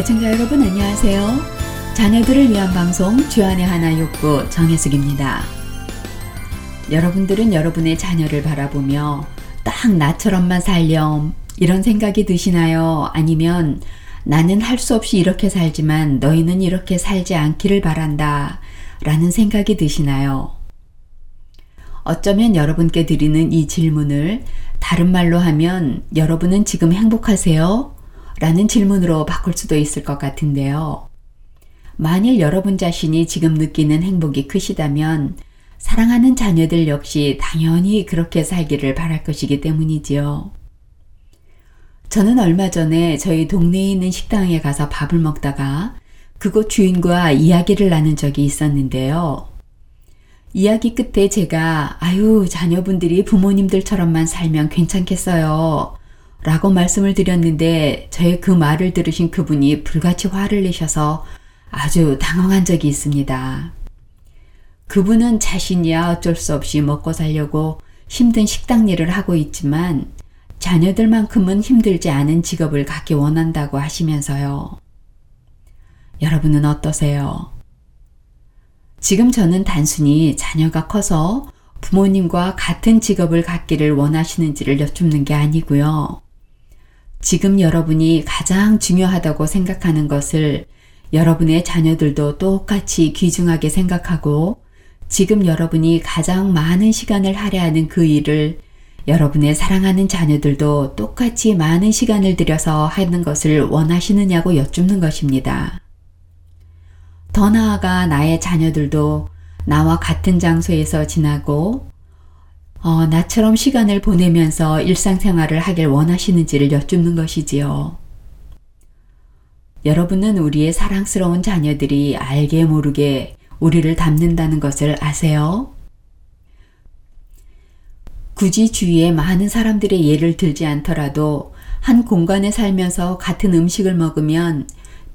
애청자 여러분 안녕하세요. 자녀들을 위한 방송 주안의 하나 욕구 정혜숙입니다. 여러분들은 여러분의 자녀를 바라보며 딱 나처럼만 살렴 이런 생각이 드시나요? 아니면 나는 할 수 없이 이렇게 살지만 너희는 이렇게 살지 않기를 바란다 라는 생각이 드시나요? 어쩌면 여러분께 드리는 이 질문을 다른 말로 하면 여러분은 지금 행복하세요? 라는 질문으로 바꿀 수도 있을 것 같은데요. 만일 여러분 자신이 지금 느끼는 행복이 크시다면 사랑하는 자녀들 역시 당연히 그렇게 살기를 바랄 것이기 때문이지요. 저는 얼마 전에 저희 동네에 있는 식당에 가서 밥을 먹다가 그곳 주인과 이야기를 나눈 적이 있었는데요. 이야기 끝에 제가 아유 자녀분들이 부모님들처럼만 살면 괜찮겠어요. 라고 말씀을 드렸는데 저의 그 말을 들으신 그분이 불같이 화를 내셔서 아주 당황한 적이 있습니다. 그분은 자신이야 어쩔 수 없이 먹고 살려고 힘든 식당 일을 하고 있지만 자녀들만큼은 힘들지 않은 직업을 갖기 원한다고 하시면서요. 여러분은 어떠세요? 지금 저는 단순히 자녀가 커서 부모님과 같은 직업을 갖기를 원하시는지를 여쭙는 게 아니고요. 지금 여러분이 가장 중요하다고 생각하는 것을 여러분의 자녀들도 똑같이 귀중하게 생각하고 지금 여러분이 가장 많은 시간을 할애하는 그 일을 여러분의 사랑하는 자녀들도 똑같이 많은 시간을 들여서 하는 것을 원하시느냐고 여쭙는 것입니다. 더 나아가 나의 자녀들도 나와 같은 장소에서 지나고 어, 나처럼 시간을 보내면서 일상생활을 하길 원하시는지를 여쭙는 것이지요. 여러분은 우리의 사랑스러운 자녀들이 알게 모르게 우리를 닮는다는 것을 아세요? 굳이 주위에 많은 사람들의 예를 들지 않더라도 한 공간에 살면서 같은 음식을 먹으면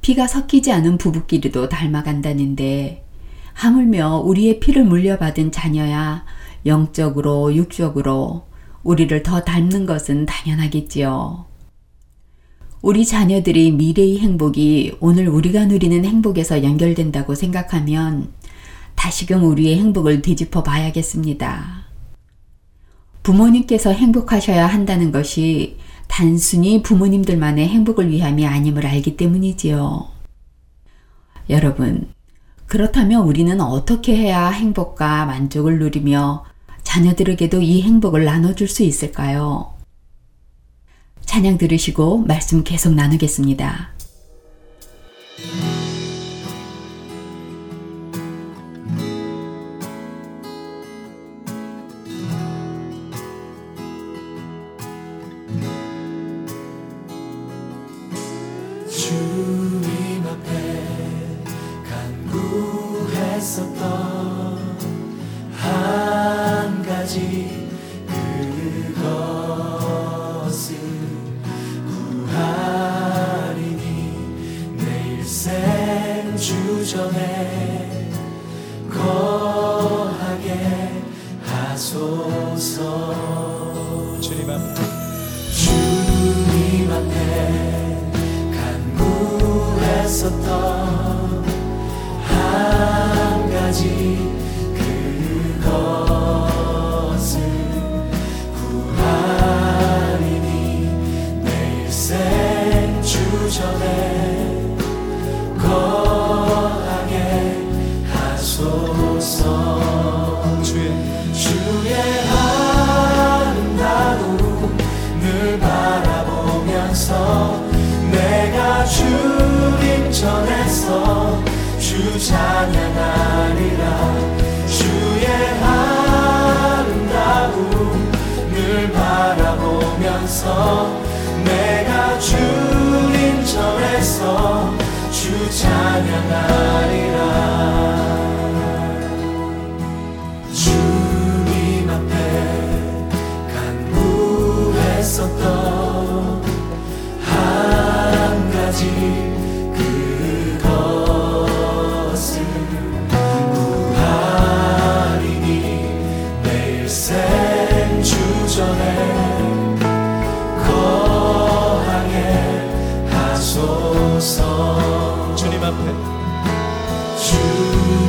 피가 섞이지 않은 부부끼리도 닮아간다는데 하물며 우리의 피를 물려받은 자녀야 영적으로 육적으로 우리를 더 닮는 것은 당연하겠지요. 우리 자녀들이 미래의 행복이 오늘 우리가 누리는 행복에서 연결된다고 생각하면 다시금 우리의 행복을 되짚어 봐야겠습니다. 부모님께서 행복하셔야 한다는 것이 단순히 부모님들만의 행복을 위함이 아님을 알기 때문이지요. 여러분, 그렇다면 우리는 어떻게 해야 행복과 만족을 누리며 자녀들에게도 이 행복을 나눠줄 수 있을까요? 찬양 들으시고 말씀 계속 나누겠습니다. 그것을 주님 앞에. 주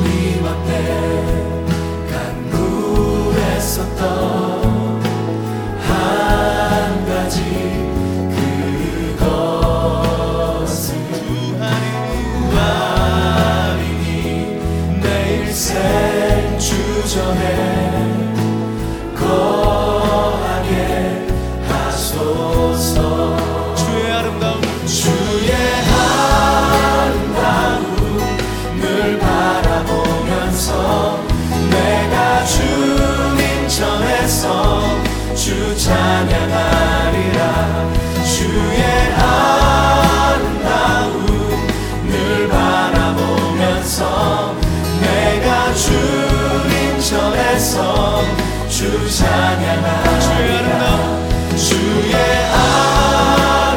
주 찬양하리라 주의 주의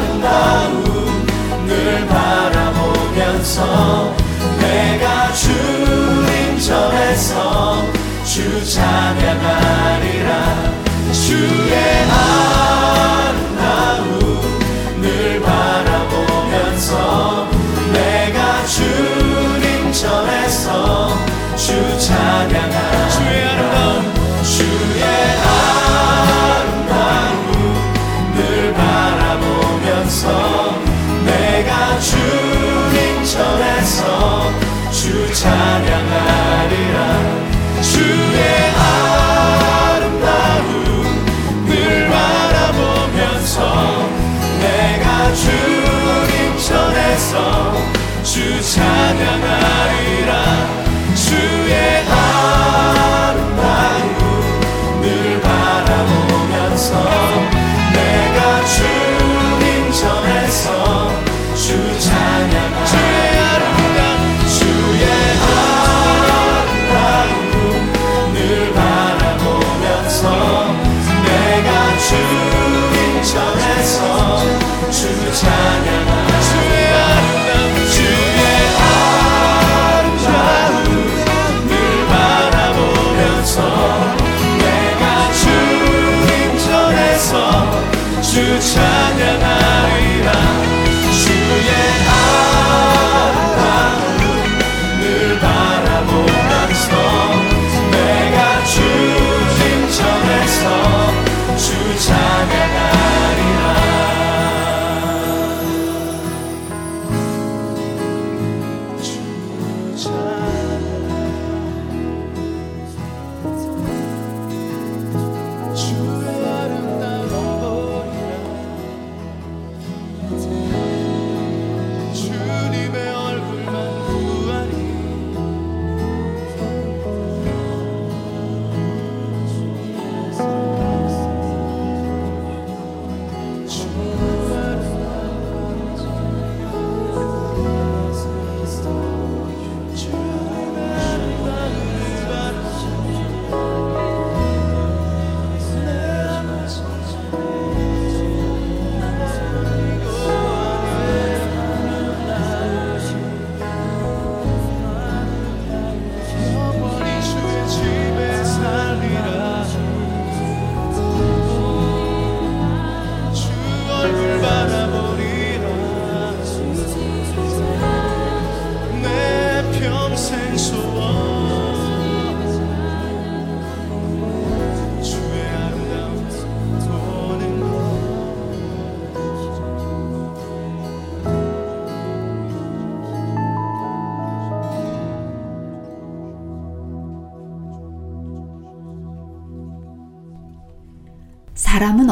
아름다움을 바라보면서 내가 주님 전에서 주 찬양하리라 주의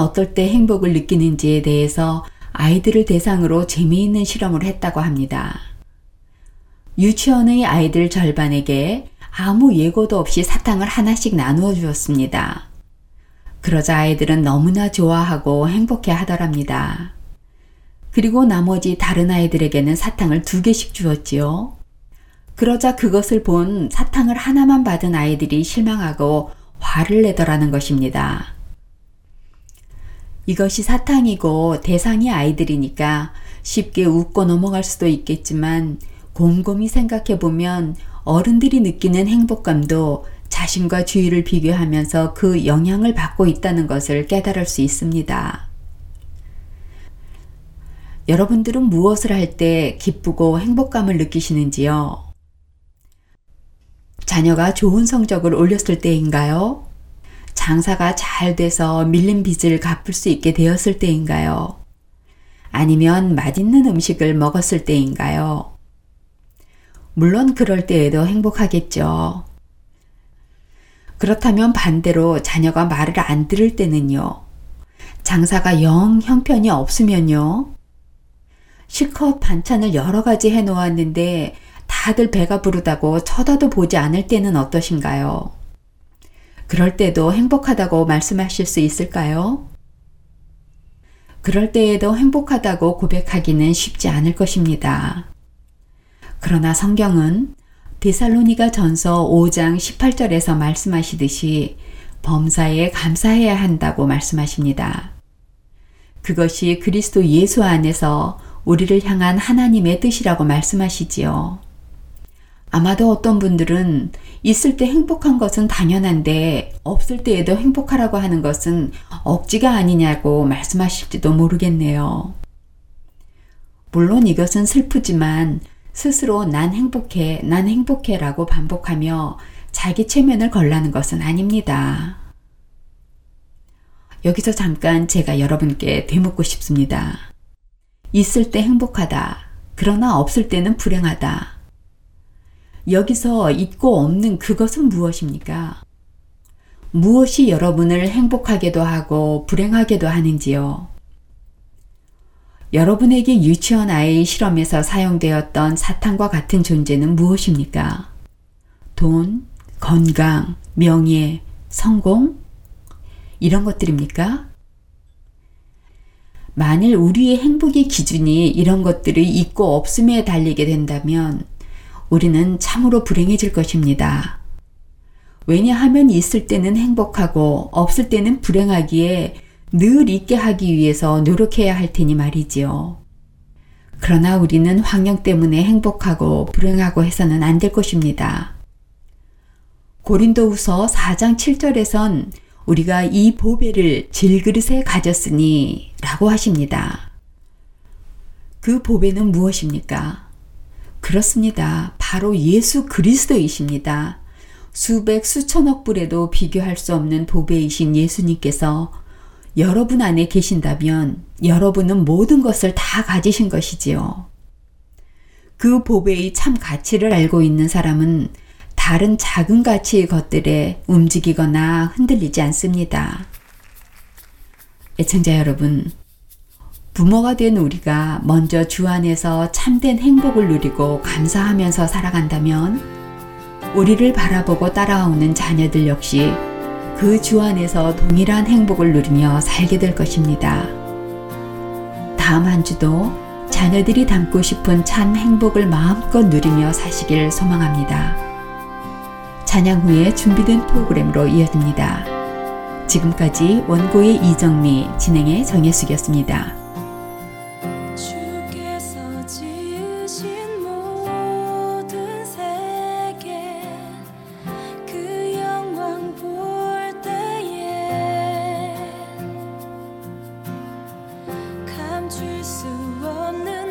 어떨 때 행복을 느끼는지에 대해서 아이들을 대상으로 재미있는 실험을 했다고 합니다. 유치원의 아이들 절반에게 아무 예고도 없이 사탕을 하나씩 나누어 주었습니다. 그러자 아이들은 너무나 좋아하고 행복해 하더랍니다. 그리고 나머지 다른 아이들에게는 사탕을 두 개씩 주었지요. 그러자 그것을 본 사탕을 하나만 받은 아이들이 실망하고 화를 내더라는 것입니다. 이것이 사탕이고 대상이 아이들이니까 쉽게 웃고 넘어갈 수도 있겠지만 곰곰이 생각해 보면 어른들이 느끼는 행복감도 자신과 주위를 비교하면서 그 영향을 받고 있다는 것을 깨달을 수 있습니다. 여러분들은 무엇을 할 때 기쁘고 행복감을 느끼시는지요? 자녀가 좋은 성적을 올렸을 때인가요? 장사가 잘 돼서 밀린 빚을 갚을 수 있게 되었을 때인가요? 아니면 맛있는 음식을 먹었을 때인가요? 물론 그럴 때에도 행복하겠죠. 그렇다면 반대로 자녀가 말을 안 들을 때는요. 장사가 영 형편이 없으면요. 실컷 반찬을 여러 가지 해 놓았는데 다들 배가 부르다고 쳐다도 보지 않을 때는 어떠신가요? 그럴 때도 행복하다고 말씀하실 수 있을까요? 그럴 때에도 행복하다고 고백하기는 쉽지 않을 것입니다. 그러나 성경은 데살로니가 전서 5장 18절에서 말씀하시듯이 범사에 감사해야 한다고 말씀하십니다. 그것이 그리스도 예수 안에서 우리를 향한 하나님의 뜻이라고 말씀하시지요. 아마도 어떤 분들은 있을 때 행복한 것은 당연한데 없을 때에도 행복하라고 하는 것은 억지가 아니냐고 말씀하실지도 모르겠네요. 물론 이것은 슬프지만 스스로 난 행복해, 난 행복해 라고 반복하며 자기 체면을 걸라는 것은 아닙니다. 여기서 잠깐 제가 여러분께 되묻고 싶습니다. 있을 때 행복하다. 그러나 없을 때는 불행하다. 여기서 있고 없는 그것은 무엇입니까? 무엇이 여러분을 행복하게도 하고 불행하게도 하는지요? 여러분에게 유치원 아이 실험에서 사용되었던 사탕과 같은 존재는 무엇입니까? 돈, 건강, 명예, 성공? 이런 것들입니까? 만일 우리의 행복의 기준이 이런 것들이 있고 없음에 달리게 된다면 우리는 참으로 불행해질 것입니다. 왜냐하면 있을 때는 행복하고 없을 때는 불행하기에 늘 있게 하기 위해서 노력해야 할 테니 말이지요. 그러나 우리는 환경 때문에 행복하고 불행하고 해서는 안 될 것입니다. 고린도후서 4장 7절에선 우리가 이 보배를 질그릇에 가졌으니 라고 하십니다. 그 보배는 무엇입니까? 그렇습니다. 바로 예수 그리스도이십니다. 수백 수천억 불에도 비교할 수 없는 보배이신 예수님께서 여러분 안에 계신다면 여러분은 모든 것을 다 가지신 것이지요. 그 보배의 참 가치를 알고 있는 사람은 다른 작은 가치의 것들에 움직이거나 흔들리지 않습니다. 애청자 여러분, 부모가 된 우리가 먼저 주 안에서 참된 행복을 누리고 감사하면서 살아간다면 우리를 바라보고 따라오는 자녀들 역시 그 주 안에서 동일한 행복을 누리며 살게 될 것입니다. 다음 한 주도 자녀들이 담고 싶은 참 행복을 마음껏 누리며 사시길 소망합니다. 찬양 후에 준비된 프로그램으로 이어집니다. 지금까지 원고의 이정미, 진행의 정혜숙이었습니다. 멈출 수 없는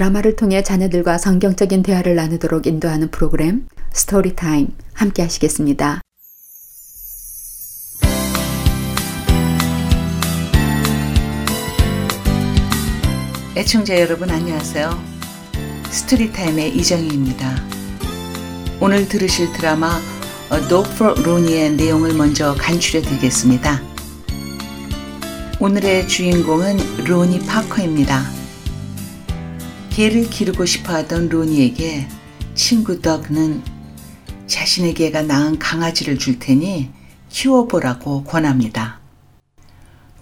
드라마를 통해 자녀들과 성경적인 대화를 나누도록 인도하는 프로그램 스토리타임 함께 하시겠습니다. 애청자 여러분 안녕하세요. 스토리타임의 이정희입니다. 오늘 들으실 드라마 노프 로니의 내용을 먼저 간추려 드리겠습니다. 오늘의 주인공은 로니 파커입니다. 개를 기르고 싶어 하던 로니에게 친구 덕은 자신의 개가 낳은 강아지를 줄 테니 키워보라고 권합니다.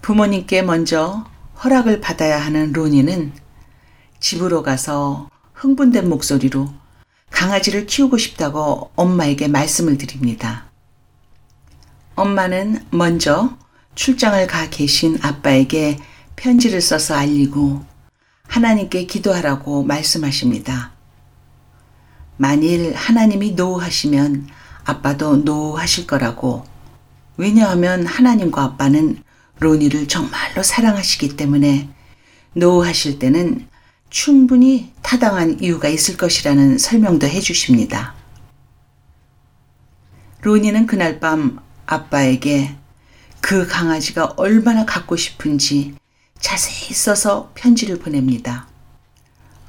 부모님께 먼저 허락을 받아야 하는 로니는 집으로 가서 흥분된 목소리로 강아지를 키우고 싶다고 엄마에게 말씀을 드립니다. 엄마는 먼저 출장을 가 계신 아빠에게 편지를 써서 알리고 하나님께 기도하라고 말씀하십니다. 만일 하나님이 노하시면 아빠도 노하실 거라고. 왜냐하면 하나님과 아빠는 로니를 정말로 사랑하시기 때문에 노하실 때는 충분히 타당한 이유가 있을 것이라는 설명도 해주십니다. 로니는 그날 밤 아빠에게 그 강아지가 얼마나 갖고 싶은지 자세히 써서 편지를 보냅니다.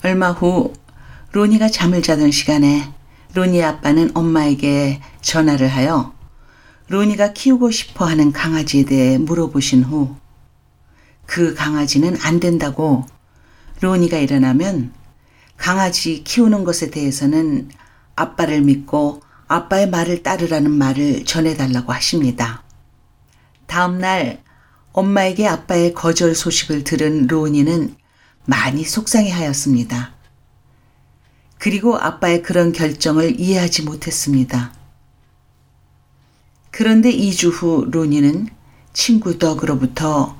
얼마 후 로니가 잠을 자던 시간에 로니 아빠는 엄마에게 전화를 하여 로니가 키우고 싶어 하는 강아지에 대해 물어보신 후 그 강아지는 안 된다고 로니가 일어나면 강아지 키우는 것에 대해서는 아빠를 믿고 아빠의 말을 따르라는 말을 전해달라고 하십니다. 다음날 엄마에게 아빠의 거절 소식을 들은 로니는 많이 속상해 하였습니다. 그리고 아빠의 그런 결정을 이해하지 못했습니다. 그런데 2주 후 로니는 친구 덕으로부터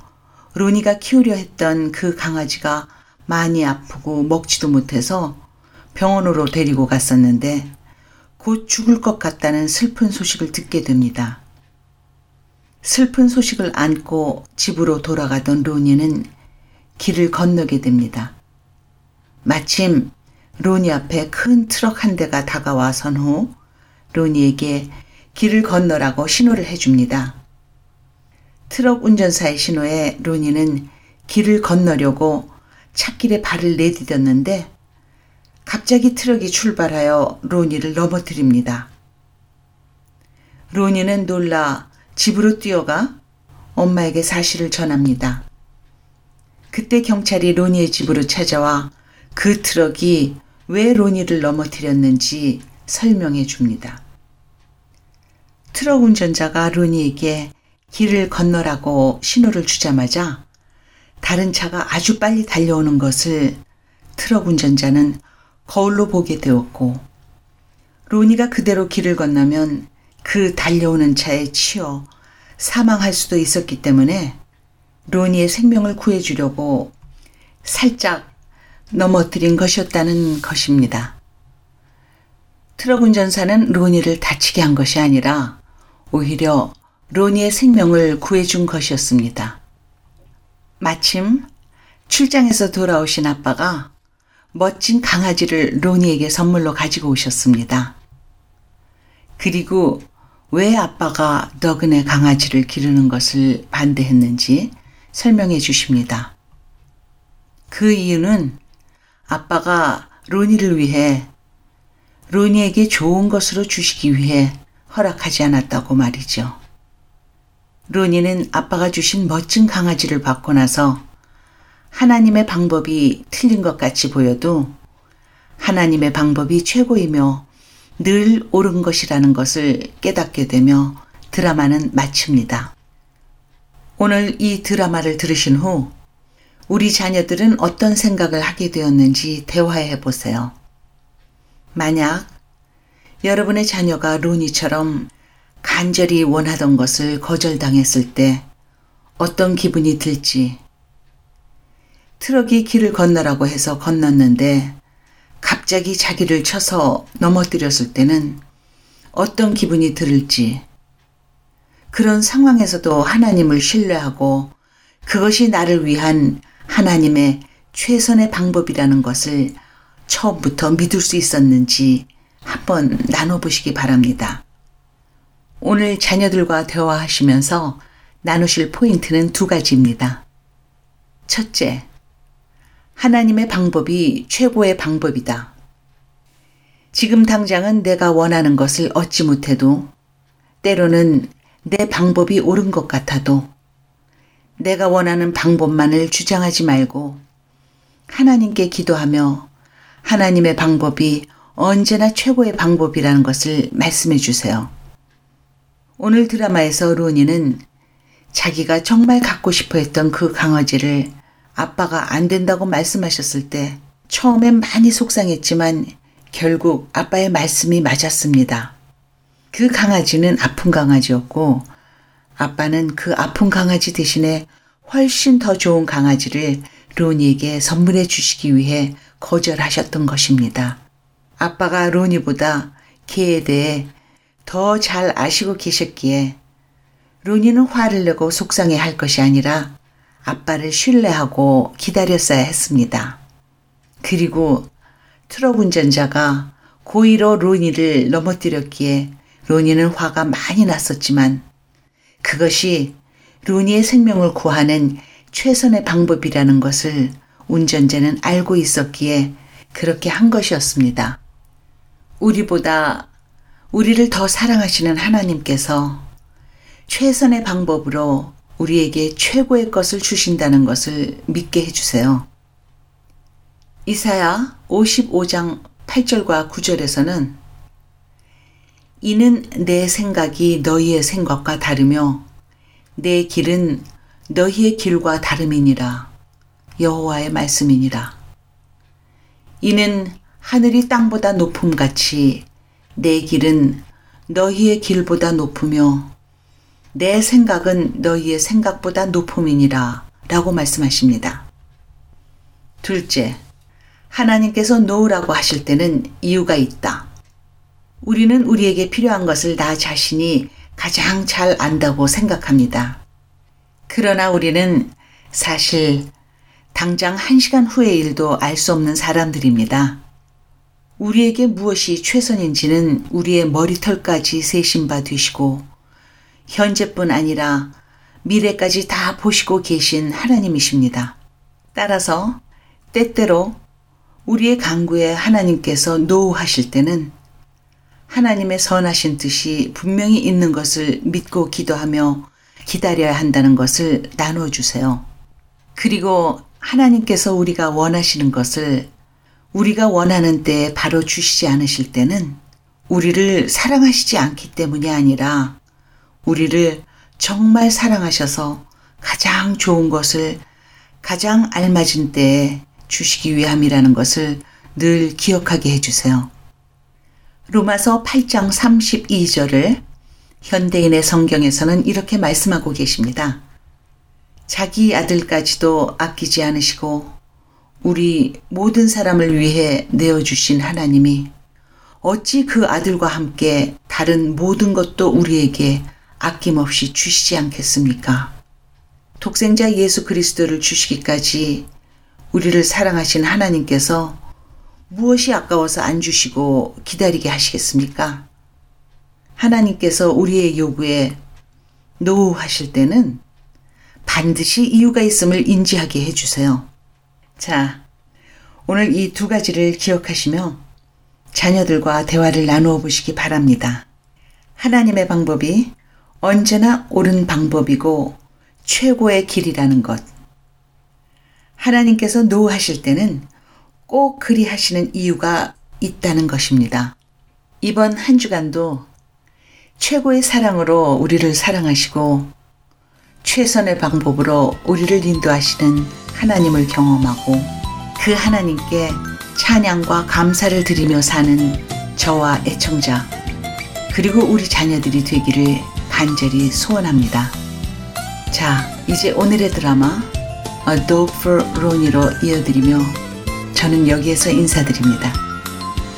로니가 키우려 했던 그 강아지가 많이 아프고 먹지도 못해서 병원으로 데리고 갔었는데 곧 죽을 것 같다는 슬픈 소식을 듣게 됩니다. 슬픈 소식을 안고 집으로 돌아가던 로니는 길을 건너게 됩니다. 마침 로니 앞에 큰 트럭 한 대가 다가와 선후 로니에게 길을 건너라고 신호를 해줍니다. 트럭 운전사의 신호에 로니는 길을 건너려고 찻길에 발을 내디뎠는데 갑자기 트럭이 출발하여 로니를 넘어뜨립니다. 로니는 놀라 집으로 뛰어가 엄마에게 사실을 전합니다. 그때 경찰이 로니의 집으로 찾아와 그 트럭이 왜 로니를 넘어뜨렸는지 설명해 줍니다. 트럭 운전자가 로니에게 길을 건너라고 신호를 주자마자 다른 차가 아주 빨리 달려오는 것을 트럭 운전자는 거울로 보게 되었고 로니가 그대로 길을 건너면 그 달려오는 차에 치여 사망할 수도 있었기 때문에 로니의 생명을 구해주려고 살짝 넘어뜨린 것이었다는 것입니다. 트럭 운전사는 로니를 다치게 한 것이 아니라 오히려 로니의 생명을 구해준 것이었습니다. 마침 출장에서 돌아오신 아빠가 멋진 강아지를 로니에게 선물로 가지고 오셨습니다. 그리고 왜 아빠가 너그네 강아지를 기르는 것을 반대했는지 설명해 주십니다. 그 이유는 아빠가 로니를 위해 로니에게 좋은 것으로 주시기 위해 허락하지 않았다고 말이죠. 로니는 아빠가 주신 멋진 강아지를 받고 나서 하나님의 방법이 틀린 것 같이 보여도 하나님의 방법이 최고이며 늘 옳은 것이라는 것을 깨닫게 되며 드라마는 마칩니다. 오늘 이 드라마를 들으신 후 우리 자녀들은 어떤 생각을 하게 되었는지 대화해 보세요. 만약 여러분의 자녀가 로니처럼 간절히 원하던 것을 거절당했을 때 어떤 기분이 들지, 트럭이 길을 건너라고 해서 건넜는데 갑자기 자기를 쳐서 넘어뜨렸을 때는 어떤 기분이 들을지, 그런 상황에서도 하나님을 신뢰하고 그것이 나를 위한 하나님의 최선의 방법이라는 것을 처음부터 믿을 수 있었는지 한번 나눠보시기 바랍니다. 오늘 자녀들과 대화하시면서 나누실 포인트는 두 가지입니다. 첫째, 하나님의 방법이 최고의 방법이다. 지금 당장은 내가 원하는 것을 얻지 못해도 때로는 내 방법이 옳은 것 같아도 내가 원하는 방법만을 주장하지 말고 하나님께 기도하며 하나님의 방법이 언제나 최고의 방법이라는 것을 말씀해 주세요. 오늘 드라마에서 로니는 자기가 정말 갖고 싶어 했던 그 강아지를 아빠가 안 된다고 말씀하셨을 때 처음엔 많이 속상했지만 결국 아빠의 말씀이 맞았습니다. 그 강아지는 아픈 강아지였고 아빠는 그 아픈 강아지 대신에 훨씬 더 좋은 강아지를 로니에게 선물해 주시기 위해 거절하셨던 것입니다. 아빠가 로니보다 개에 대해 더 잘 아시고 계셨기에 로니는 화를 내고 속상해 할 것이 아니라 아빠를 신뢰하고 기다렸어야 했습니다. 그리고 트럭 운전자가 고의로 로니를 넘어뜨렸기에 로니는 화가 많이 났었지만 그것이 로니의 생명을 구하는 최선의 방법이라는 것을 운전자는 알고 있었기에 그렇게 한 것이었습니다. 우리보다 우리를 더 사랑하시는 하나님께서 최선의 방법으로 우리에게 최고의 것을 주신다는 것을 믿게 해주세요. 이사야 55장 8절과 9절에서는 이는 내 생각이 너희의 생각과 다르며 내 길은 너희의 길과 다름이니라 여호와의 말씀이니라 이는 하늘이 땅보다 높음같이 내 길은 너희의 길보다 높으며 내 생각은 너희의 생각보다 높음이니라 라고 말씀하십니다. 둘째, 하나님께서 놓으라고 하실 때는 이유가 있다. 우리는 우리에게 필요한 것을 나 자신이 가장 잘 안다고 생각합니다. 그러나 우리는 사실 당장 한 시간 후의 일도 알 수 없는 사람들입니다. 우리에게 무엇이 최선인지는 우리의 머리털까지 세신 바 되시고 현재뿐 아니라 미래까지 다 보시고 계신 하나님이십니다. 따라서 때때로 우리의 강구에 하나님께서 노하실 때는 하나님의 선하신 뜻이 분명히 있는 것을 믿고 기도하며 기다려야 한다는 것을 나눠주세요. 그리고 하나님께서 우리가 원하시는 것을 우리가 원하는 때에 바로 주시지 않으실 때는 우리를 사랑하시지 않기 때문이 아니라 우리를 정말 사랑하셔서 가장 좋은 것을 가장 알맞은 때에 주시기 위함이라는 것을 늘 기억하게 해주세요. 로마서 8장 32절을 현대인의 성경에서는 이렇게 말씀하고 계십니다. 자기 아들까지도 아끼지 않으시고 우리 모든 사람을 위해 내어주신 하나님이 어찌 그 아들과 함께 다른 모든 것도 우리에게 아낌없이 주시지 않겠습니까? 독생자 예수 그리스도를 주시기까지 우리를 사랑하신 하나님께서 무엇이 아까워서 안 주시고 기다리게 하시겠습니까? 하나님께서 우리의 요구에 노 하실 때는 반드시 이유가 있음을 인지하게 해주세요. 자, 오늘 이 두 가지를 기억하시며 자녀들과 대화를 나누어 보시기 바랍니다. 하나님의 방법이 언제나 옳은 방법이고 최고의 길이라는 것. 하나님께서 노하실 때는 꼭 그리 하시는 이유가 있다는 것입니다. 이번 한 주간도 최고의 사랑으로 우리를 사랑하시고 최선의 방법으로 우리를 인도하시는 하나님을 경험하고 그 하나님께 찬양과 감사를 드리며 사는 저와 애청자 그리고 우리 자녀들이 되기를 간절히 소원합니다. 자, 이제 오늘의 드라마 A Dog for Ronnie로 이어드리며 저는 여기에서 인사드립니다.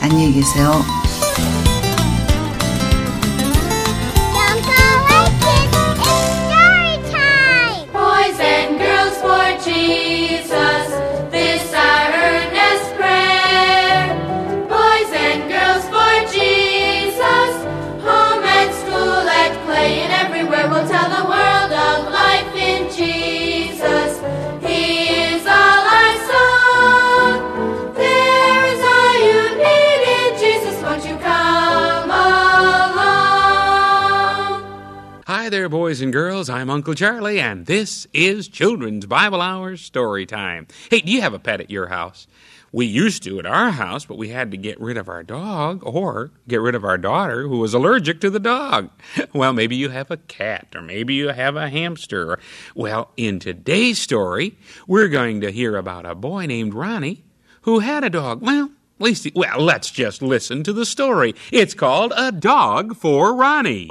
안녕히 계세요. There, boys and girls. I'm Uncle Charlie, and this is Children's Bible Hour Story Time. Hey, do you have a pet at your house? We used to at our house, but we had to get rid of our dog or get rid of our daughter who was allergic to the dog. Well, maybe you have a cat or maybe you have a hamster. Well, in today's story, we're going to hear about a boy named Ronnie who had a dog. Well, at least, he- well, let's just listen to the story. It's called A Dog for Ronnie.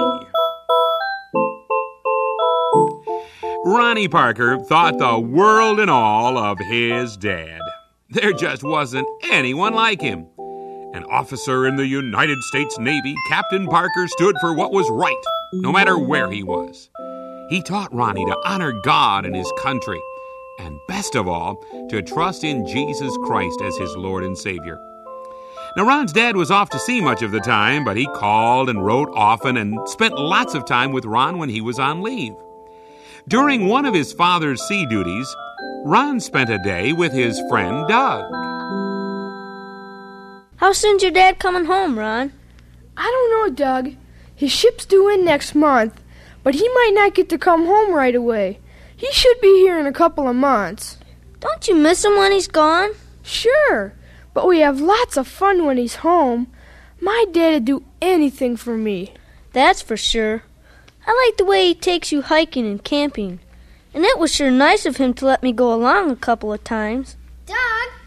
Ronnie Parker thought the world and all of his dad. There just wasn't anyone like him. An officer in the United States Navy, Captain Parker stood for what was right, no matter where he was. He taught Ronnie to honor God and his country, and best of all, to trust in Jesus Christ as his Lord and Savior. Now, Ron's dad was off to sea much of the time, but he called and wrote often and spent lots of time with Ron when he was on leave. During one of his father's sea duties, Ron spent a day with his friend Doug. How soon's your dad coming home, Ron? I don't know, Doug. His ship's due in next month, but he might not get to come home right away. He should be here in a couple of months. Don't you miss him when he's gone? Sure, but we have lots of fun when he's home. My dad'd do anything for me. That's for sure. I like the way he takes you hiking and camping. And it was sure nice of him to let me go along a couple of times. Doug,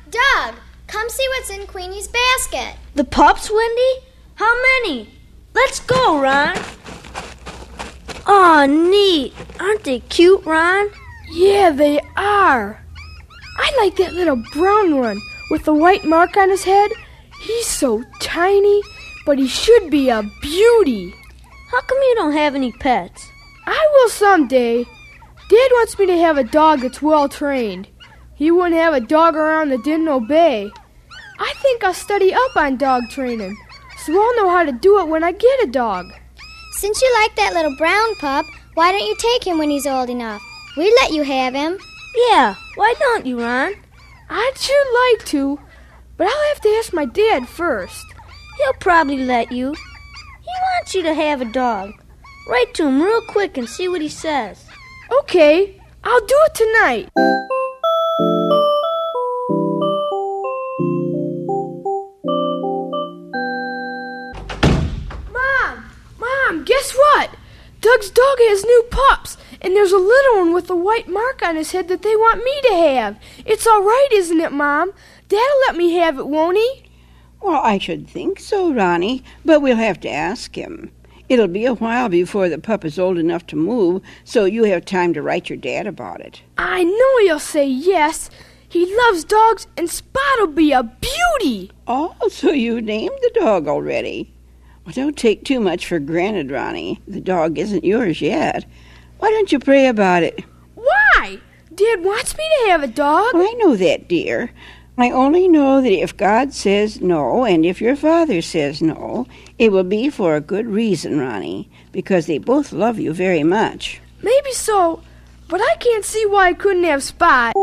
Doug, come see what's in Queenie's basket. The pups, Wendy? How many? Let's go, Ron. Aw, neat. Aren't they cute, Ron? Yeah, they are. I like that little brown one with the white mark on his head. He's so tiny, but he should be a beauty. How come you don't have any pets? I will someday. Dad wants me to have a dog that's well trained. He wouldn't have a dog around that didn't obey. I think I'll study up on dog training, so I'll know how to do it when I get a dog. Since you like that little brown pup, why don't you take him when he's old enough? We'd let you have him. Yeah, why don't you, Ron? I'd sure like to, but I'll have to ask my dad first. He'll probably let you. He wants you to have a dog. Write to him real quick and see what he says. Okay, I'll do it tonight. Mom! Mom, guess what? Doug's dog has new pups, and there's a little one with a white mark on his head that they want me to have. It's all right, isn't it, Mom? Dad'll let me have it, won't he? Well, I should think so, Ronnie, but we'll have to ask him. It'll be a while before the pup is old enough to move, so you have time to write your dad about it. I know he'll say yes. He loves dogs, and Spot'll be a beauty. Oh, so you named the dog already. Well, don't take too much for granted, Ronnie. The dog isn't yours yet. Why don't you pray about it? Why? Dad wants me to have a dog. Well, I know that, dear. I only know that if God says no, and if your father says no, it will be for a good reason, Ronnie, because they both love you very much. Maybe so, but I can't see why I couldn't have Spot.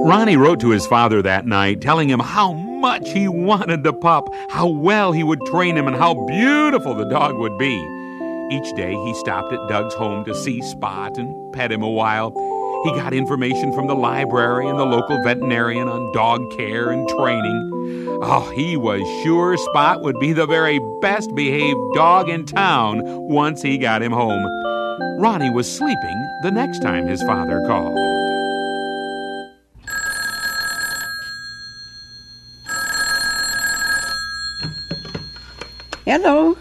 Ronnie wrote to his father that night, telling him how much he wanted the pup, how well he would train him, and how beautiful the dog would be. Each day he stopped at Doug's home to see Spot and pet him a while. He got information from the library and the local veterinarian on dog care and training. Oh, he was sure Spot would be the very best behaved dog in town once he got him home. Ronnie was sleeping the next time his father called. Hello.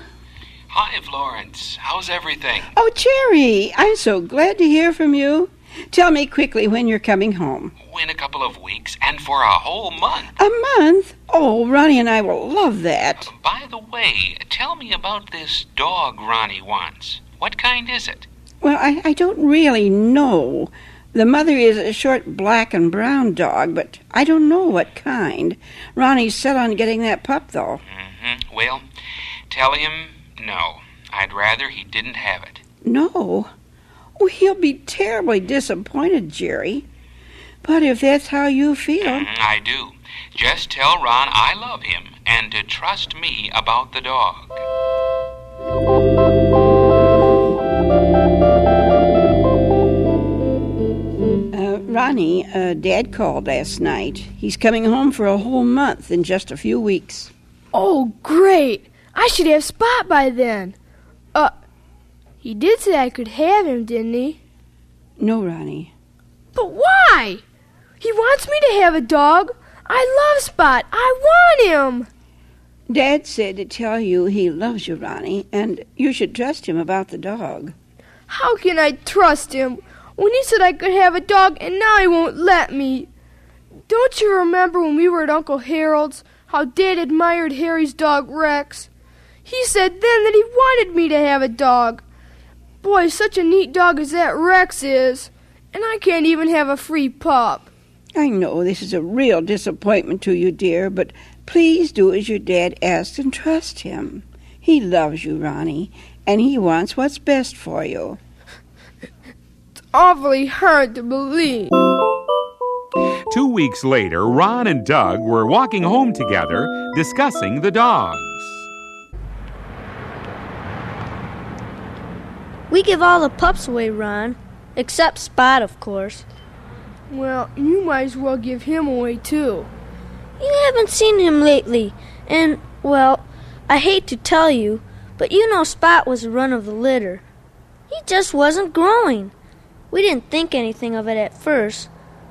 Hi, Florence. How's everything? Oh, Jerry, I'm so glad to hear from you. Tell me quickly when you're coming home. In a couple of weeks and for a whole month. A month? Oh, Ronnie and I will love that. By the way, tell me about this dog Ronnie wants. What kind is it? Well, I, I don't really know. The mother is a short black and brown dog, but I don't know what kind. Ronnie's set on getting that pup, though. hmm Well, tell him no. I'd rather he didn't have it. No. Oh, he'll be terribly disappointed, Jerry. But if that's how you feel. Mhm, I do. Just tell Ron I love him and to trust me about the dog. Uh, Ronnie Ronnie, uh, Dad called last night. He's coming home for a whole month in just a few weeks. Oh, great! I should have Spot by then. Uh, he did say I could have him, didn't he? No, Ronnie. But why? He wants me to have a dog. I love Spot. I want him. Dad said to tell you he loves you, Ronnie, and you should trust him about the dog. How can I trust him when he said I could have a dog and now he won't let me? Don't you remember when we were at Uncle Harold's how Dad admired Harry's dog Rex? He said then that he wanted me to have a dog. Boy, such a neat dog as that Rex is. And I can't even have a free pup. I know this is a real disappointment to you, dear, but please do as your dad asked and trust him. He loves you, Ronnie, and he wants what's best for you. It's awfully hard to believe. Two weeks later, Ron and Doug were walking home together discussing the dogs. We give all the pups away, Ron. Except Spot, of course. Well, you might as well give him away, too. You haven't seen him lately, and, well, I hate to tell you, but you know Spot was the run of the litter. He just wasn't growing. We didn't think anything of it at first,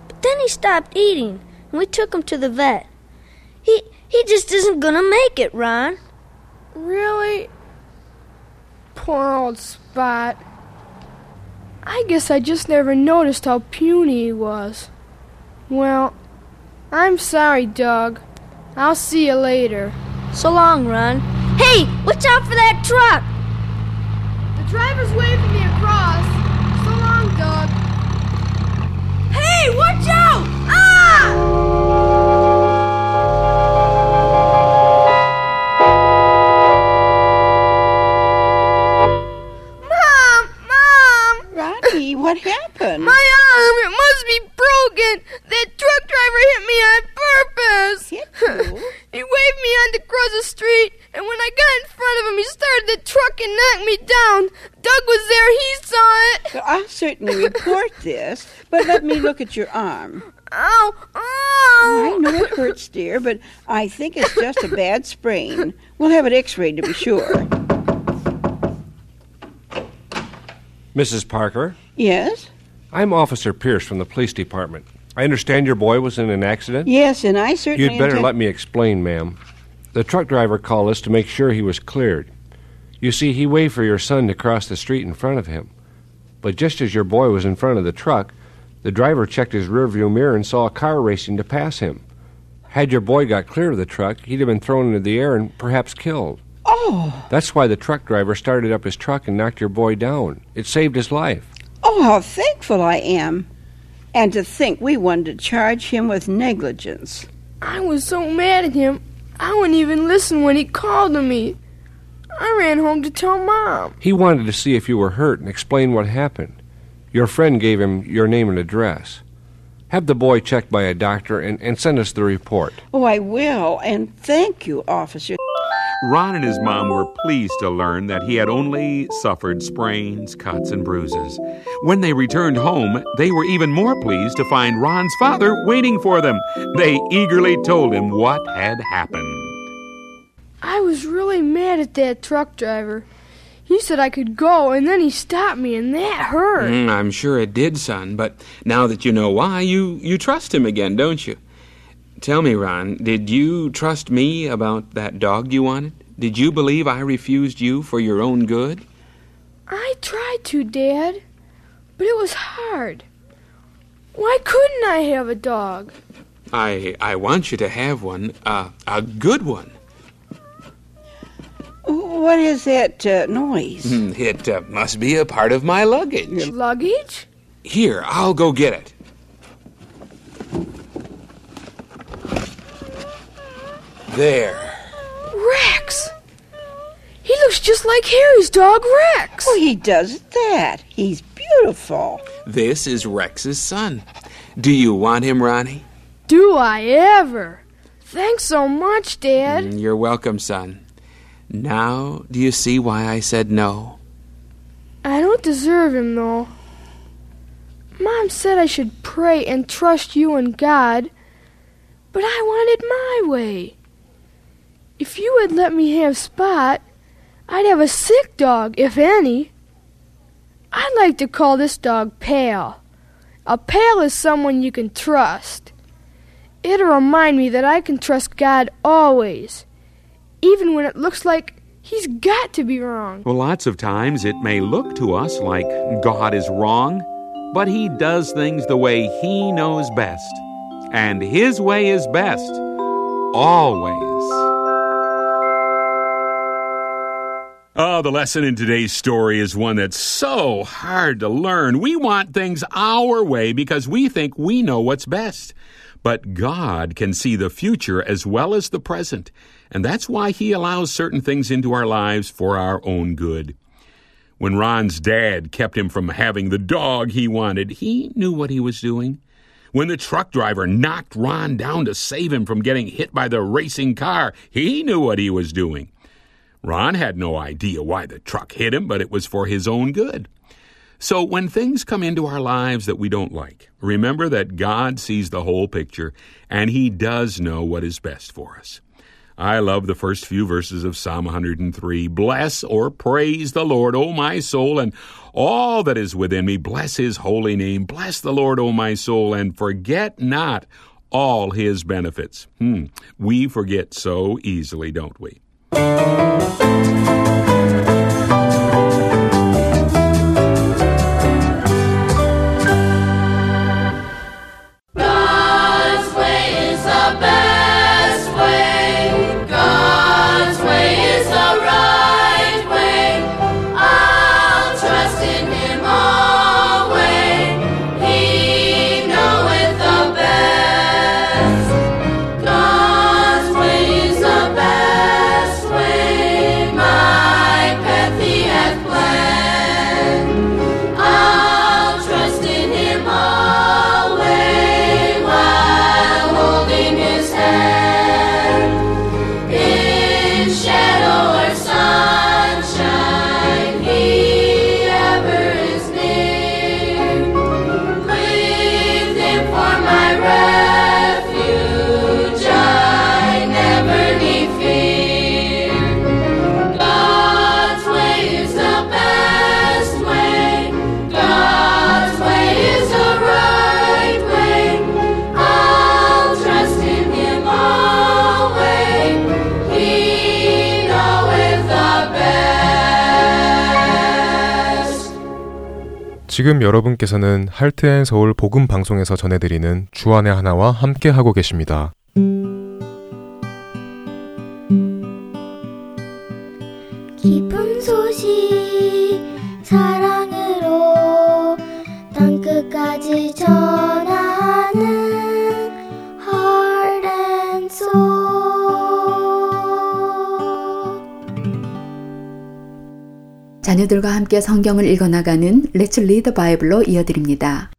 but then he stopped eating, and we took him to the vet. He he just isn't gonna make it, Ron. Really? Poor old Spot. I guess I just never noticed how puny he was. Well, I'm sorry, Doug. I'll see you later. So long, Ron. Hey, watch out for that truck! The driver's waving me across. So long, Doug. Hey, watch out! Ah! What happened? My arm! It must be broken! That truck driver hit me on purpose! Hit you? he waved me on to cross the street, and when I got in front of him, he started the truck and knocked me down. Doug was there, he saw it! Well, I'll certainly report this, but let me look at your arm. Ow! I know it hurts, dear, but I think it's just a bad sprain. We'll have it x-rayed to be sure. Mrs. Parker, Yes? I'm Officer Pierce from the police department. I understand your boy was in an accident? Yes, and I certainly You'd better intend- let me explain, ma'am. The truck driver called us to make sure he was cleared. You see, he waved for your son to cross the street in front of him. But just as your boy was in front of the truck, the driver checked his rearview mirror and saw a car racing to pass him. Had your boy got clear of the truck, he'd have been thrown into the air and perhaps killed. Oh, That's why the truck driver started up his truck and knocked your boy down. It saved his life. oh, how thankful I am. And to think we wanted to charge him with negligence. I was so mad at him, I wouldn't even listen when he called to me. I ran home to tell Mom. He wanted to see if you were hurt and explain what happened. Your friend gave him your name and address. Have the boy checked by a doctor and, and send us the report. Oh, I will, and thank you, officer. Ron and his mom were pleased to learn that he had only suffered sprains, cuts, and bruises. When they returned home, they were even more pleased to find Ron's father waiting for them. They eagerly told him what had happened. I was really mad at that truck driver. He said I could go, and then he stopped me, and that hurt. Mm, I'm sure it did, son, but now that you know why, you, you trust him again, don't you? Tell me, Ron, did you trust me about that dog you wanted? Did you believe I refused you for your own good? I tried to, Dad, but it was hard. Why couldn't I have a dog? I I want you to have one, uh, a good one. What is that uh, noise? Hmm, It uh, must be a part of my luggage. Luggage? Here, I'll go get it. There. Rex! He looks just like Harry's dog, Rex. Oh, he does that. He's beautiful. This is Rex's son. Do you want him, Ronnie? Do I ever? Thanks so much, Dad. Mm, You're welcome, son. Now, do you see why I said no? I don't deserve him, though. Mom said I should pray and trust you and God, but I wanted my way. If you had let me have Spot, I'd have a sick dog, if any. I'd like to call this dog Pale. A pal is someone you can trust. It'll remind me that I can trust God always, even when it looks like He's got to be wrong. Well, lots of times it may look to us like God is wrong, but He does things the way He knows best. And His way is best. Always. Oh, the lesson in today's story is one that's so hard to learn. We want things our way because we think we know what's best. But God can see the future as well as the present, and that's why He allows certain things into our lives for our own good. When Ron's dad kept him from having the dog he wanted, he knew what he was doing. When the truck driver knocked Ron down to save him from getting hit by the racing car, he knew what he was doing. Ron had no idea why the truck hit him, but it was for his own good. So when things come into our lives that we don't like, remember that God sees the whole picture and He does know what is best for us. I love the first few verses of Psalm 103. Bless or praise the Lord, O my soul, and all that is within me. Bless His holy name. Bless the Lord, O my soul, and forget not all His benefits. Hmm. We forget so easily, don't we? Música 지금 여러분께서는 할트앤 서울 복음 방송에서 전해드리는 주안의 하나와 함께 하고 계십니다. 기쁜 소식 사랑으로 땅 끝까지 전 자녀들과 함께 성경을 읽어나가는 Let's Read Bible로 이어드립니다.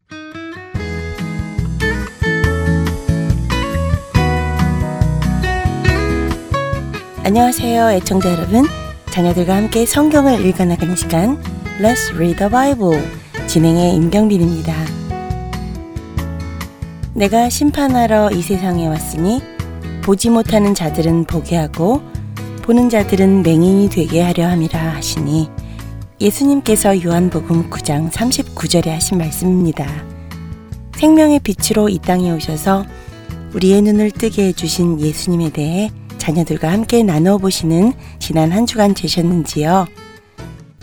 안녕하세요, 애청자 여러분. 자녀들과 함께 성경을 읽어나가는 시간 Let's Read the Bible 진행의 임경빈입니다. 내가 심판하러 이 세상에 왔으니 보지 못하는 자들은 보게 하고 보는 자들은 맹인이 되게 하려 함이라 하시니 예수님께서 요한복음 9장 39절에 하신 말씀입니다. 생명의 빛으로 이 땅에 오셔서 우리의 눈을 뜨게 해주신 예수님에 대해 자녀들과 함께 나눠 보시는 지난 한 주간 되셨는지요?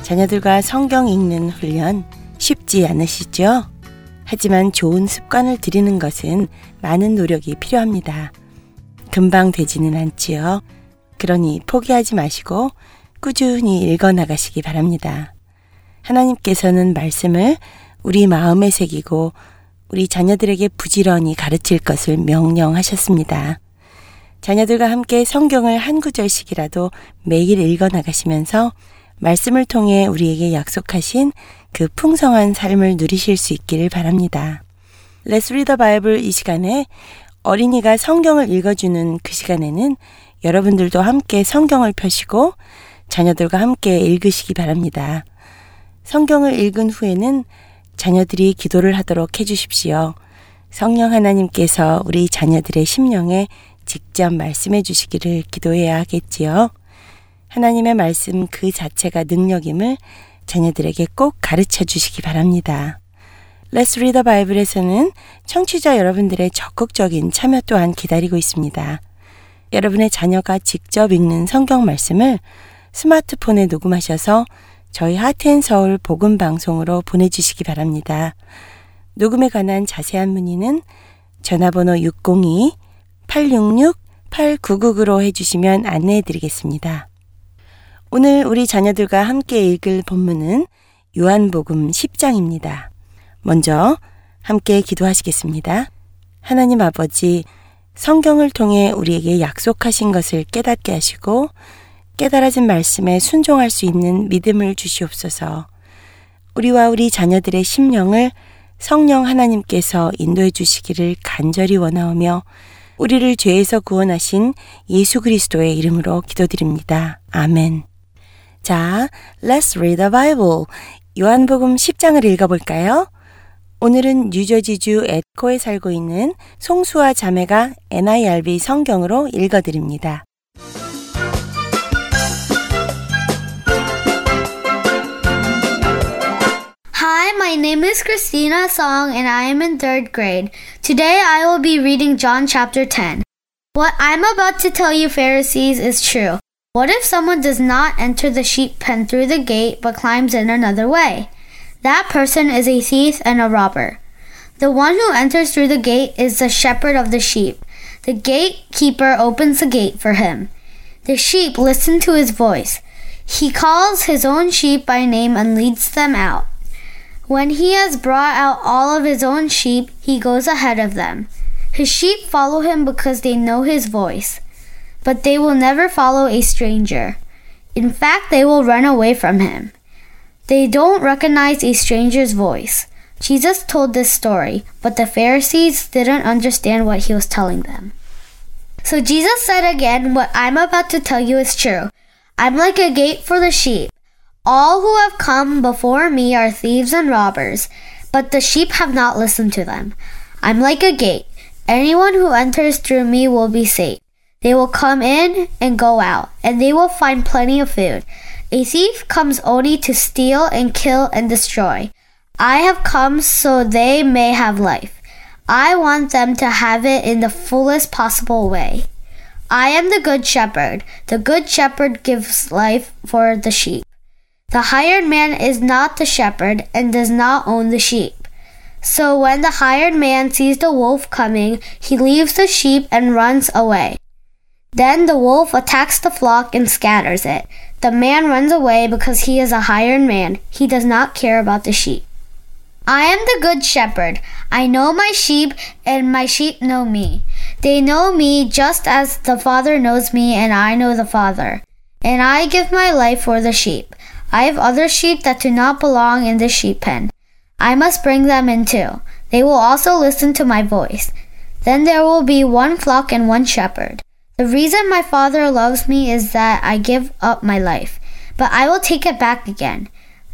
자녀들과 성경 읽는 훈련 쉽지 않으시죠? 하지만 좋은 습관을 들이는 것은 많은 노력이 필요합니다. 금방 되지는 않지요. 그러니 포기하지 마시고 꾸준히 읽어 나가시기 바랍니다. 하나님께서는 말씀을 우리 마음에 새기고 우리 자녀들에게 부지런히 가르칠 것을 명령하셨습니다. 자녀들과 함께 성경을 한 구절씩이라도 매일 읽어 나가시면서 말씀을 통해 우리에게 약속하신 그 풍성한 삶을 누리실 수 있기를 바랍니다. Let's Read the Bible 이 시간에 어린이가 성경을 읽어주는 그 시간에는 여러분들도 함께 성경을 펴시고 자녀들과 함께 읽으시기 바랍니다. 성경을 읽은 후에는 자녀들이 기도를 하도록 해주십시오. 성령 하나님께서 우리 자녀들의 심령에 직접 말씀해 주시기를 기도해야 하겠지요. 하나님의 말씀 그 자체가 능력임을 자녀들에게 꼭 가르쳐 주시기 바랍니다. Let's Read the Bible에서는 청취자 여러분들의 적극적인 참여 또한 기다리고 있습니다. 여러분의 자녀가 직접 읽는 성경 말씀을 스마트폰에 녹음하셔서 저희 하트앤서울 복음 방송으로 보내주시기 바랍니다. 녹음에 관한 자세한 문의는 전화번호 602-866-8999로 해주시면 안내해 드리겠습니다. 오늘 우리 자녀들과 함께 읽을 본문은 요한복음 10장입니다. 먼저 함께 기도하시겠습니다. 하나님 아버지, 성경을 통해 우리에게 약속하신 것을 깨닫게 하시고 깨달아진 말씀에 순종할 수 있는 믿음을 주시옵소서. 우리와 우리 자녀들의 심령을 성령 하나님께서 인도해 주시기를 간절히 원하오며 우리를 죄에서 구원하신 예수 그리스도의 이름으로 기도드립니다. 아멘. 자, let's read the Bible. 요한복음 10장을 읽어볼까요? 오늘은 뉴저지주 에코에 살고 있는 송수아 자매가 NIRB 성경으로 읽어드립니다. Hi, my name is Christina Song and I am in third grade. Today I will be reading John chapter 10. What I'm about to tell you, Pharisees, is true. What if someone does not enter the sheep pen through the gate but climbs in another way? That person is a thief and a robber. The one who enters through the gate is the shepherd of the sheep. The gatekeeper opens the gate for him. The sheep listen to his voice. He calls his own sheep by name and leads them out. When he has brought out all of his own sheep, he goes ahead of them. His sheep follow him because they know his voice. But they will never follow a stranger. In fact, they will run away from him. They don't recognize a stranger's voice. Jesus told this story, but the Pharisees didn't understand what he was telling them. So Jesus said again, What I'm about to tell you is true. I'm like a gate for the sheep. All who have come before me are thieves and robbers, but the sheep have not listened to them. I'm like a gate. Anyone who enters through me will be safe. They will come in and go out, and they will find plenty of food. A thief comes only to steal and kill and destroy. I have come so they may have life. I want them to have it in the fullest possible way. I am the good shepherd. The good shepherd gives life for the sheep. The hired man is not the shepherd and does not own the sheep. So when the hired man sees the wolf coming, he leaves the sheep and runs away. Then the wolf attacks the flock and scatters it. The man runs away because he is a hired man. He does not care about the sheep. I am the good shepherd. I know my sheep, and my sheep know me. They know me just as the Father knows me, and I know the Father. And I give my life for the sheep. I have other sheep that do not belong in the sheep pen. I must bring them in too. They will also listen to my voice. Then there will be one flock and one shepherd. The reason my Father loves me is that I give up my life, but I will take it back again.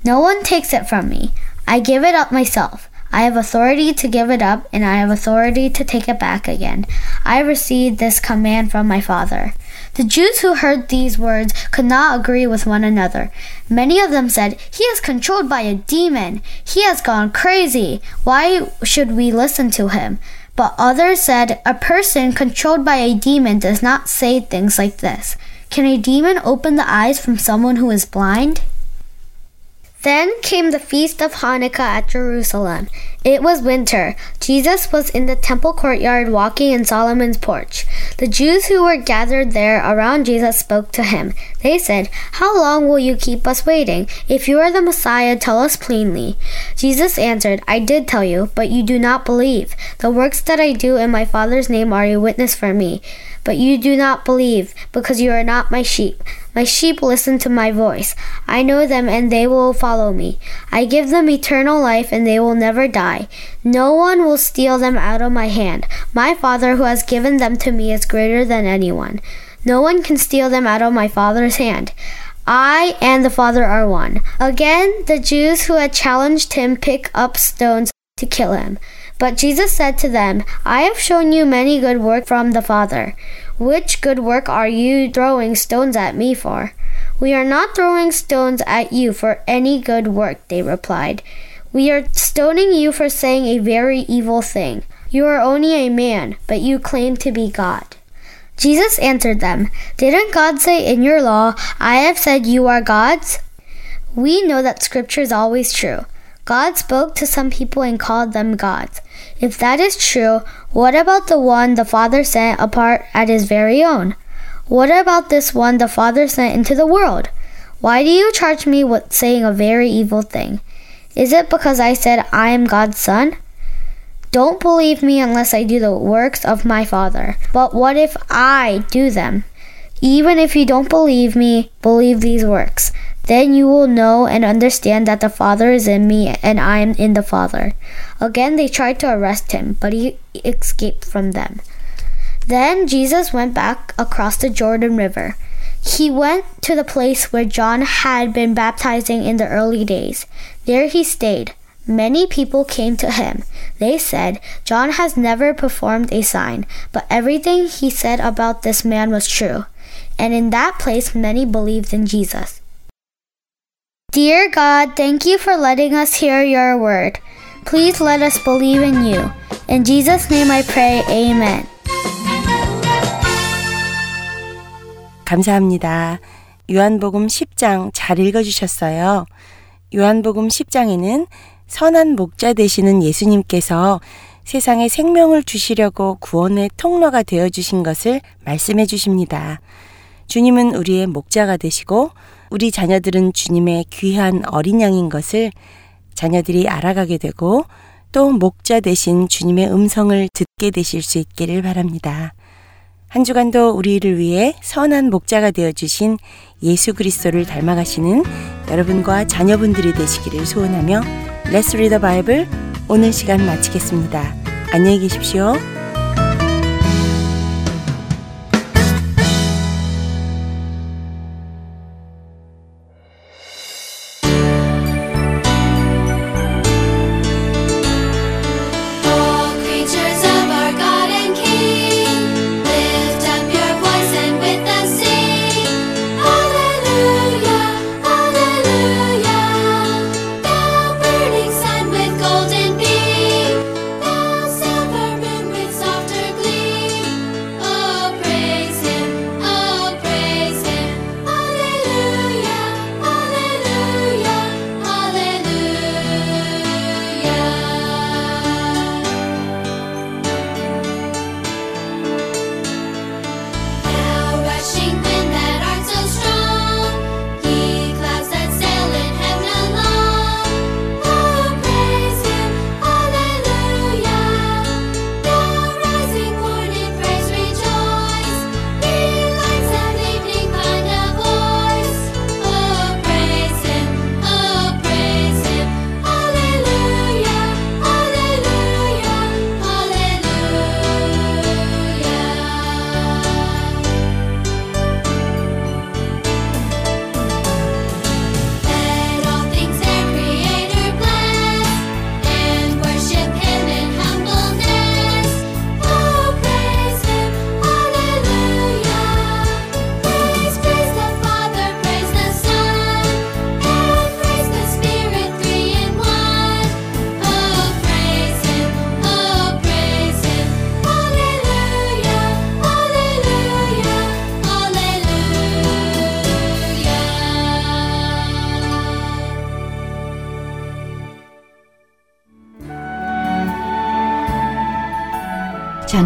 No one takes it from me. I give it up myself. I have authority to give it up, and I have authority to take it back again. I received this command from my Father. The Jews who heard these words could not agree with one another. Many of them said, He is controlled by a demon. He has gone crazy. Why should we listen to him? But others said, A person controlled by a demon does not say things like this. Can a demon open the eyes from someone who is blind? Then came the feast of Hanukkah at Jerusalem. It was winter. Jesus was in the temple courtyard walking in Solomon's porch. The Jews who were gathered there around Jesus spoke to him. They said, How long will you keep us waiting? If you are the Messiah, tell us plainly. Jesus answered, I did tell you, but you do not believe. The works that I do in my Father's name are a witness for me. But you do not believe, because you are not my sheep. My sheep listen to my voice. I know them, and they will follow me. I give them eternal life, and they will never die. No one will steal them out of my hand. My Father, who has given them to me, is greater than anyone. No one can steal them out of my Father's hand. I and the Father are one. Again, the Jews who had challenged him pick up stones to kill him. But Jesus said to them, I have shown you many good work from the Father. Which good work are you throwing stones at me for? We are not throwing stones at you for any good work, they replied. We are stoning you for saying a very evil thing. You are only a man, but you claim to be God. Jesus answered them, Didn't God say in your law, I have said you are gods? We know that scripture is always true. God spoke to some people and called them gods. If that is true, what about the one the Father sent apart at his very own? What about this one the Father sent into the world? Why do you charge me with saying a very evil thing? Is it because I said I am God's son? Don't believe me unless I do the works of my Father. But what if I do them? Even if you don't believe me, believe these works. Then you will know and understand that the Father is in me and I am in the Father. Again, they tried to arrest him, but he escaped from them. Then Jesus went back across the Jordan River. He went to the place where John had been baptizing in the early days. There he stayed. Many people came to him. They said, John has never performed a sign, but everything he said about this man was true. And in that place, many believed in Jesus. Dear God, thank you for letting us hear your word. Please let us believe in you. In Jesus' name I pray, Amen. 감사합니다. 요한복음 10장 잘 읽어주셨어요. 요한복음 10장에는 선한 목자 되시는 예수님께서 세상에 생명을 주시려고 구원의 통로가 되어 주신 것을 말씀해 주십니다. 주님은 우리의 목자가 되시고 우리 자녀들은 주님의 귀한 어린 양인 것을 자녀들이 알아가게 되고 또 목자 되신 주님의 음성을 듣게 되실 수 있기를 바랍니다. 한 주간도 우리를 위해 선한 목자가 되어 주신 예수 그리스도를 닮아가시는 여러분과 자녀분들이 되시기를 소원하며 Let's Read the Bible 오늘 시간 마치겠습니다. 안녕히 계십시오.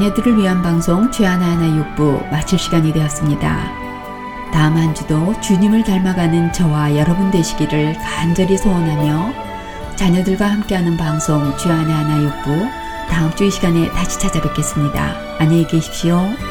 자녀들을 위한 방송 주하나하나 육부 마칠 시간이 되었습니다. 다음 한 주도 주님을 닮아가는 저와 여러분 되시기를 간절히 소원하며 자녀들과 함께하는 방송 주하나하나 육부 다음 주 이 시간에 다시 찾아뵙겠습니다. 안녕히 계십시오.